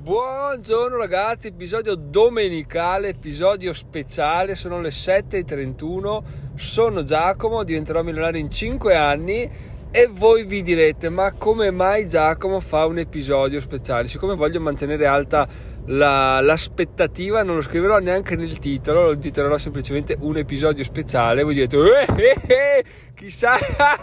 Buongiorno ragazzi, episodio domenicale, episodio speciale, sono le 7.31, sono Giacomo, diventerò milionario in 5 anni e voi vi direte ma come mai Giacomo fa un episodio speciale? Siccome voglio mantenere alta la, l'aspettativa non lo scriverò neanche nel titolo, lo titolerò semplicemente un episodio speciale, voi direte eh, eh, eh, chissà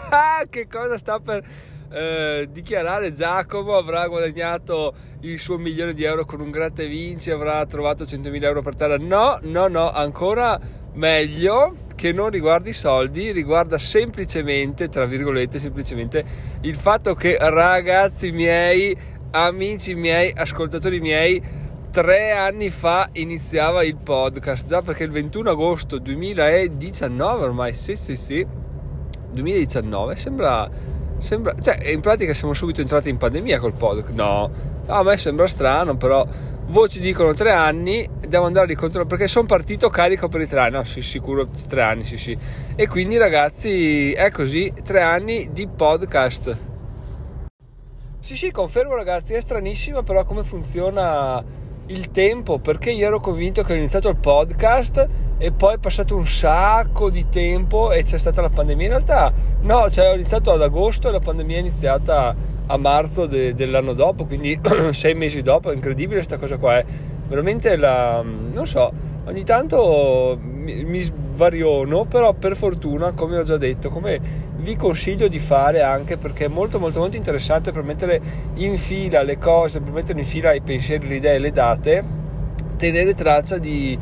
che cosa sta per eh, dichiarare Giacomo avrà guadagnato il suo milione di euro con un gratta e vinci, avrà trovato 100.000 euro per terra. No, no, no, ancora meglio che non riguarda i soldi, riguarda semplicemente, tra virgolette, semplicemente il fatto che ragazzi miei, amici miei, ascoltatori miei, tre anni fa iniziava il podcast, già perché il 21 agosto 2019 ormai, sì sì sì, 2019 sembra Sembra, cioè, in pratica siamo subito entrati in pandemia col podcast. No, a me sembra strano, però voci dicono tre anni, devo andare a ricontrollare perché sono partito carico per i tre anni. No, sì, sicuro tre anni, sì, sì. E quindi, ragazzi, è così: tre anni di podcast. Sì, sì, confermo, ragazzi, è stranissima, però come funziona il tempo perché io ero convinto che ho iniziato il podcast e poi è passato un sacco di tempo e c'è stata la pandemia. In realtà no, cioè ho iniziato ad agosto e la pandemia è iniziata a marzo de- dell'anno dopo, quindi sei mesi dopo, è incredibile questa cosa qua, è veramente la... non so, ogni tanto mi, mi svariono, però per fortuna, come ho già detto, come vi consiglio di fare anche perché è molto molto molto interessante per mettere in fila le cose, per mettere in fila i pensieri, le idee, le date, tenere traccia di,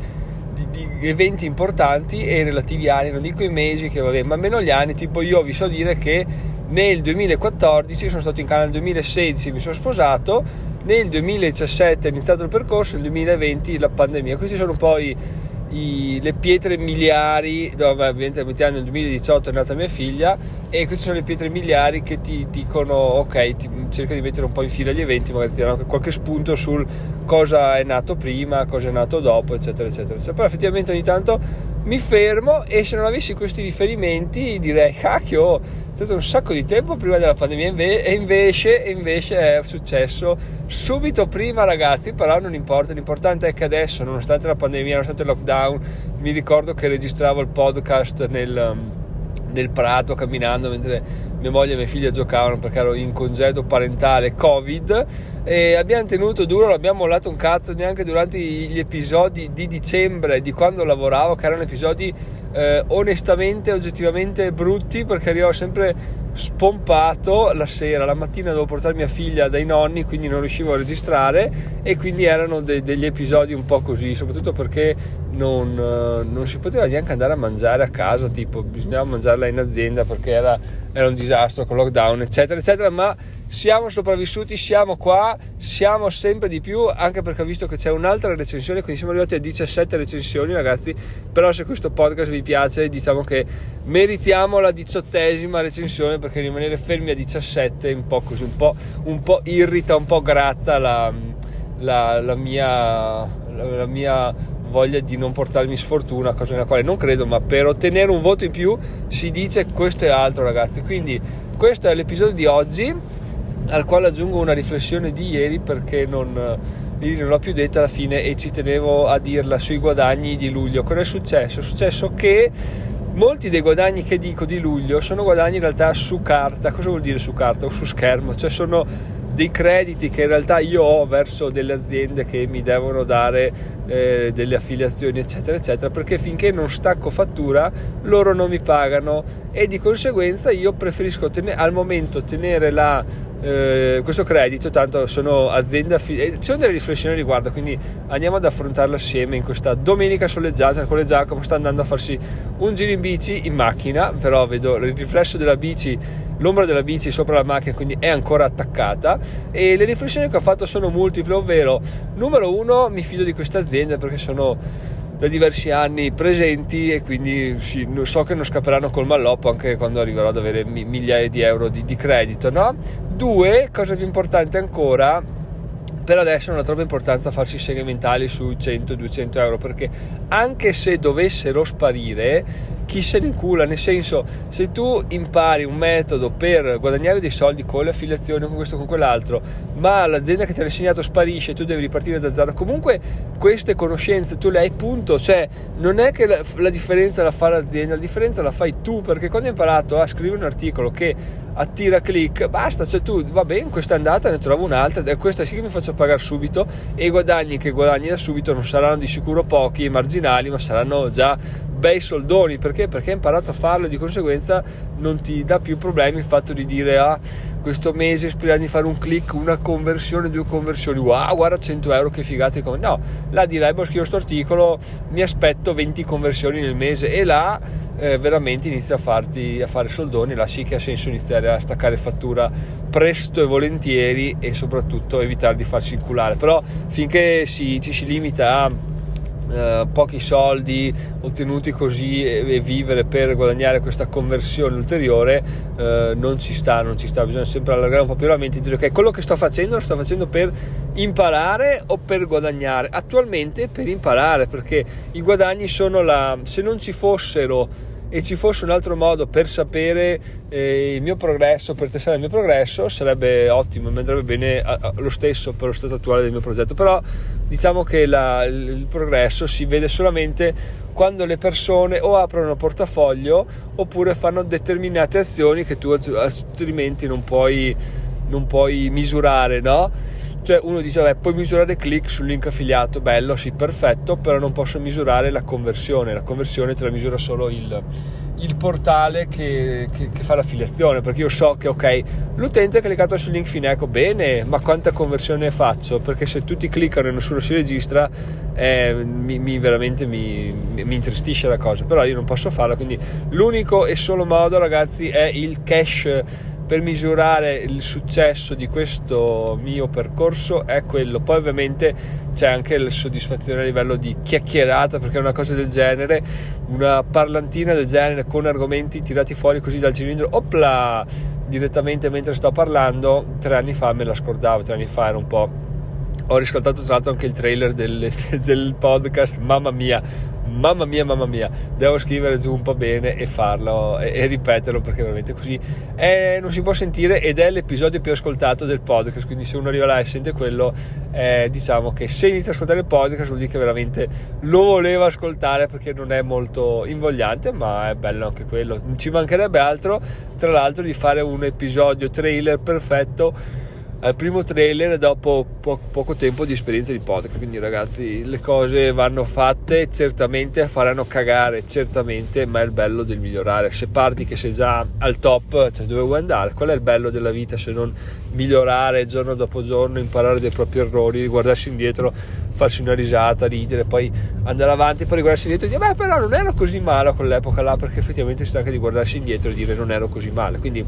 di, di eventi importanti e relativi anni, non dico i mesi che vabbè, ma meno gli anni, tipo io vi so dire che nel 2014 sono stato in Canada nel 2016 mi sono sposato nel 2017 è iniziato il percorso nel 2020 la pandemia. Questi sono poi i, le pietre miliari, dove ovviamente nel 2018 è nata mia figlia e queste sono le pietre miliari che ti dicono ok, ti, cerca di mettere un po' in fila gli eventi, magari ti danno qualche spunto sul cosa è nato prima, cosa è nato dopo, eccetera, eccetera. eccetera. Però effettivamente ogni tanto mi fermo e se non avessi questi riferimenti direi cacchio è stato un sacco di tempo prima della pandemia e invece, invece è successo subito prima ragazzi però non importa l'importante è che adesso nonostante la pandemia nonostante il lockdown mi ricordo che registravo il podcast nel, nel prato camminando mentre mia moglie e mia figlia giocavano perché ero in congedo parentale covid. E abbiamo tenuto duro l'abbiamo mollato un cazzo neanche durante gli episodi di dicembre di quando lavoravo che erano episodi eh, onestamente, oggettivamente brutti perché arrivavo sempre spompato la sera, la mattina dovevo portare mia figlia dai nonni, quindi non riuscivo a registrare e quindi erano de- degli episodi un po' così, soprattutto perché non, uh, non, si poteva neanche andare a mangiare a casa, tipo bisognava mangiarla in azienda perché era, era un disastro con lockdown, eccetera, eccetera, ma siamo sopravvissuti, siamo qua, siamo sempre di più, anche perché ho visto che c'è un'altra recensione, quindi siamo arrivati a 17 recensioni ragazzi, però se questo podcast vi piace diciamo che meritiamo la diciottesima recensione perché rimanere fermi a 17 è un po' così, un po', un po irrita, un po' gratta la, la, la mia... La mia voglia di non portarmi sfortuna, cosa nella quale non credo, ma per ottenere un voto in più si dice questo e altro ragazzi. Quindi questo è l'episodio di oggi al quale aggiungo una riflessione di ieri perché non, ieri non l'ho più detta alla fine e ci tenevo a dirla sui guadagni di luglio. Cosa è successo? È successo che molti dei guadagni che dico di luglio sono guadagni in realtà su carta. Cosa vuol dire su carta o su schermo? Cioè sono dei crediti che in realtà io ho verso delle aziende che mi devono dare eh, delle affiliazioni eccetera eccetera perché finché non stacco fattura loro non mi pagano e di conseguenza io preferisco tenere, al momento tenere la eh, questo credito, tanto sono aziende affidate, ci sono delle riflessioni riguardo, quindi andiamo ad affrontarle assieme in questa domenica soleggiata nel quale Giacomo sta andando a farsi un giro in bici in macchina, però vedo il riflesso della bici, l'ombra della bici sopra la macchina, quindi è ancora attaccata. E le riflessioni che ho fatto sono multiple, ovvero numero uno mi fido di queste aziende perché sono da diversi anni presenti e quindi sì, so che non scapperanno col malloppo anche quando arriverò ad avere migliaia di euro di, di credito. No? Due, cosa più importante ancora, per adesso non ha troppa importanza farsi segmentali su 100-200 euro perché anche se dovessero sparire chi se ne cura, nel senso se tu impari un metodo per guadagnare dei soldi con le affiliazioni, con questo, con quell'altro, ma l'azienda che ti ha insegnato sparisce e tu devi ripartire da zero, comunque queste conoscenze tu le hai punto, cioè non è che la, la differenza la fa l'azienda, la differenza la fai tu, perché quando hai imparato a scrivere un articolo che attira click, basta, cioè tu va bene, questa è andata, ne trovo un'altra, e questa sì che mi faccio pagare subito e i guadagni che guadagni da subito non saranno di sicuro pochi, marginali, ma saranno già bei soldoni, perché? Perché hai imparato a farlo e di conseguenza non ti dà più problemi il fatto di dire ah questo mese speriamo di fare un click, una conversione, due conversioni, wow guarda 100 euro che figate, no, là di là scrivo questo articolo, mi aspetto 20 conversioni nel mese e là eh, veramente inizia a, farti, a fare soldoni, là sì che ha senso iniziare a staccare fattura presto e volentieri e soprattutto evitare di farsi inculare, però finché si, ci si limita a Uh, pochi soldi ottenuti così e, e, vivere per guadagnare questa conversione ulteriore uh, non ci sta, non ci sta, bisogna sempre allargare un po' più la mente e dire ok, quello che sto facendo lo sto facendo per imparare o per guadagnare? Attualmente per imparare perché i guadagni sono la... se non ci fossero e ci fosse un altro modo per sapere eh, il mio progresso, per testare il mio progresso, sarebbe ottimo, mi andrebbe bene a, a, lo stesso per lo stato attuale del mio progetto. Però diciamo che la, il progresso si vede solamente quando le persone o aprono portafoglio oppure fanno determinate azioni che tu altrimenti non puoi, non puoi misurare, no? Cioè uno dice, vabbè, puoi misurare click sul link affiliato, bello, sì, perfetto, però non posso misurare la conversione, la conversione te la misura solo il, il portale che, che, che, fa l'affiliazione, perché io so che, ok, l'utente ha cliccato sul link Fineco, bene, ma quanta conversione faccio? Perché se tutti cliccano e nessuno si registra, eh, mi, mi, veramente mi, mi intristisce la cosa, però io non posso farla, quindi l'unico e solo modo, ragazzi, è il cash per misurare il successo di questo mio percorso è quello. Poi ovviamente c'è anche la soddisfazione a livello di chiacchierata perché una cosa del genere, una parlantina del genere con argomenti tirati fuori così dal cilindro, opla, direttamente mentre sto parlando, tre anni fa me la scordavo, tre anni fa era un po'... Ho riscoltato tra l'altro anche il trailer del, del podcast, mamma mia, mamma mia, mamma mia, devo scrivere giù un po' bene e farlo e, e ripeterlo perché veramente così è, non si può sentire ed è l'episodio più ascoltato del podcast. Quindi, se uno arriva là e sente quello, eh, diciamo che se inizia a ascoltare il podcast vuol dire che veramente lo voleva ascoltare perché non è molto invogliante, ma è bello anche quello. Non ci mancherebbe altro, tra l'altro, di fare un episodio trailer perfetto al primo trailer dopo po- poco tempo di esperienza di podcast. Quindi, ragazzi, le cose vanno fatte, certamente faranno cagare, certamente, ma è il bello del migliorare. Se parti che sei già al top, cioè dove vuoi andare? Qual è il bello della vita se non migliorare giorno dopo giorno, imparare dai propri errori, guardarsi indietro, farsi una risata, ridere, poi andare avanti, poi guardarsi indietro e dire, beh, però non ero così male a quell'epoca là, perché effettivamente si sta anche di guardarsi indietro e dire non ero così male. Quindi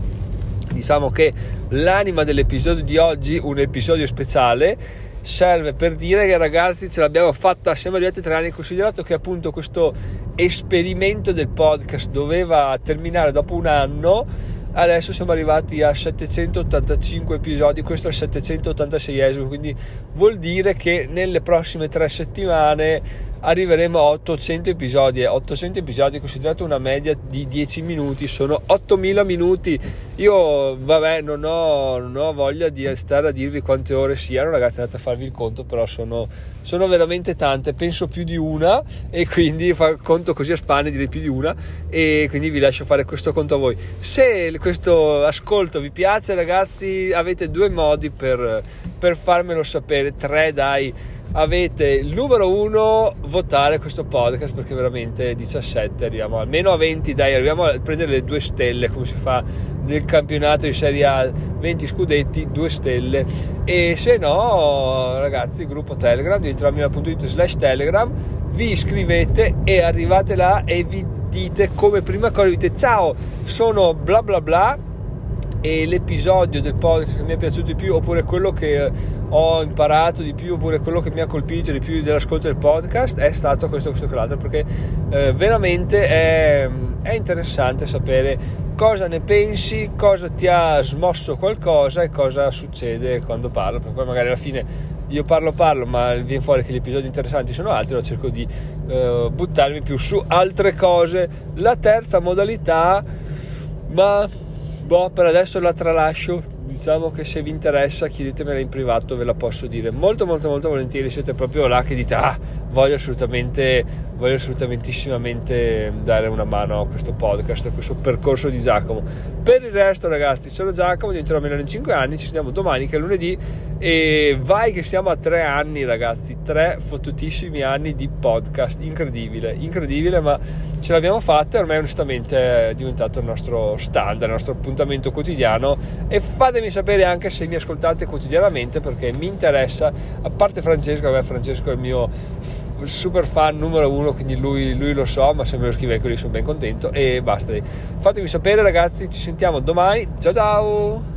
diciamo che l'anima dell'episodio di oggi, un episodio speciale, serve per dire che ragazzi ce l'abbiamo fatta, siamo arrivati a tre anni, considerato che appunto questo esperimento del podcast doveva terminare dopo un anno, adesso siamo arrivati a 785 episodi, questo è il 786esimo, quindi vuol dire che nelle prossime tre settimane arriveremo a 800 episodi e 800 episodi considerato una media di 10 minuti sono 8000 minuti. Io vabbè non ho, non ho, voglia di stare a dirvi quante ore siano ragazzi andate a farvi il conto però sono, sono veramente tante. Penso più di una e quindi fa conto così a spanne direi più di una e quindi vi lascio fare questo conto a voi. Se questo ascolto vi piace ragazzi avete due modi per, per farmelo sapere. Tre dai avete il numero uno votare questo podcast perché veramente 17 arriviamo almeno a 20 dai arriviamo a prendere le due stelle come si fa nel campionato di Serie A 20 scudetti 2 stelle. E se no ragazzi gruppo Telegram diventerò.it slash Telegram vi iscrivete e arrivate là e vi dite come prima cosa dite ciao sono bla bla bla e l'episodio del podcast che mi è piaciuto di più oppure quello che ho imparato di più oppure quello che mi ha colpito di più dell'ascolto del podcast è stato questo, questo quell'altro perché eh, veramente è, è interessante sapere cosa ne pensi, cosa ti ha smosso qualcosa e cosa succede quando parlo, perché poi magari alla fine io parlo parlo ma viene fuori che gli episodi interessanti sono altri allora cerco di uh, buttarmi più su altre cose. La terza modalità ma boh per adesso la tralascio. Diciamo che se vi interessa chiedetemela in privato ve la posso dire. Molto molto molto volentieri siete proprio là che dite ah voglio assolutamente voglio assolutamentissimamente dare una mano a questo podcast a questo percorso di Giacomo. Per il resto ragazzi sono Giacomo diventerò Milano in 5 anni ci vediamo domani che è lunedì e vai che siamo a 3 anni ragazzi 3 fottutissimi anni di podcast. Incredibile incredibile ma ce l'abbiamo fatta e ormai onestamente è diventato il nostro standard il nostro appuntamento quotidiano e fate fatemi sapere anche se mi ascoltate quotidianamente perché mi interessa, a parte Francesco, vabbè Francesco è il mio super fan numero uno, quindi lui, lui, lo so, ma se me lo scrive anche lui sono ben contento e basta. Fatemi sapere ragazzi, ci sentiamo domani, ciao ciao!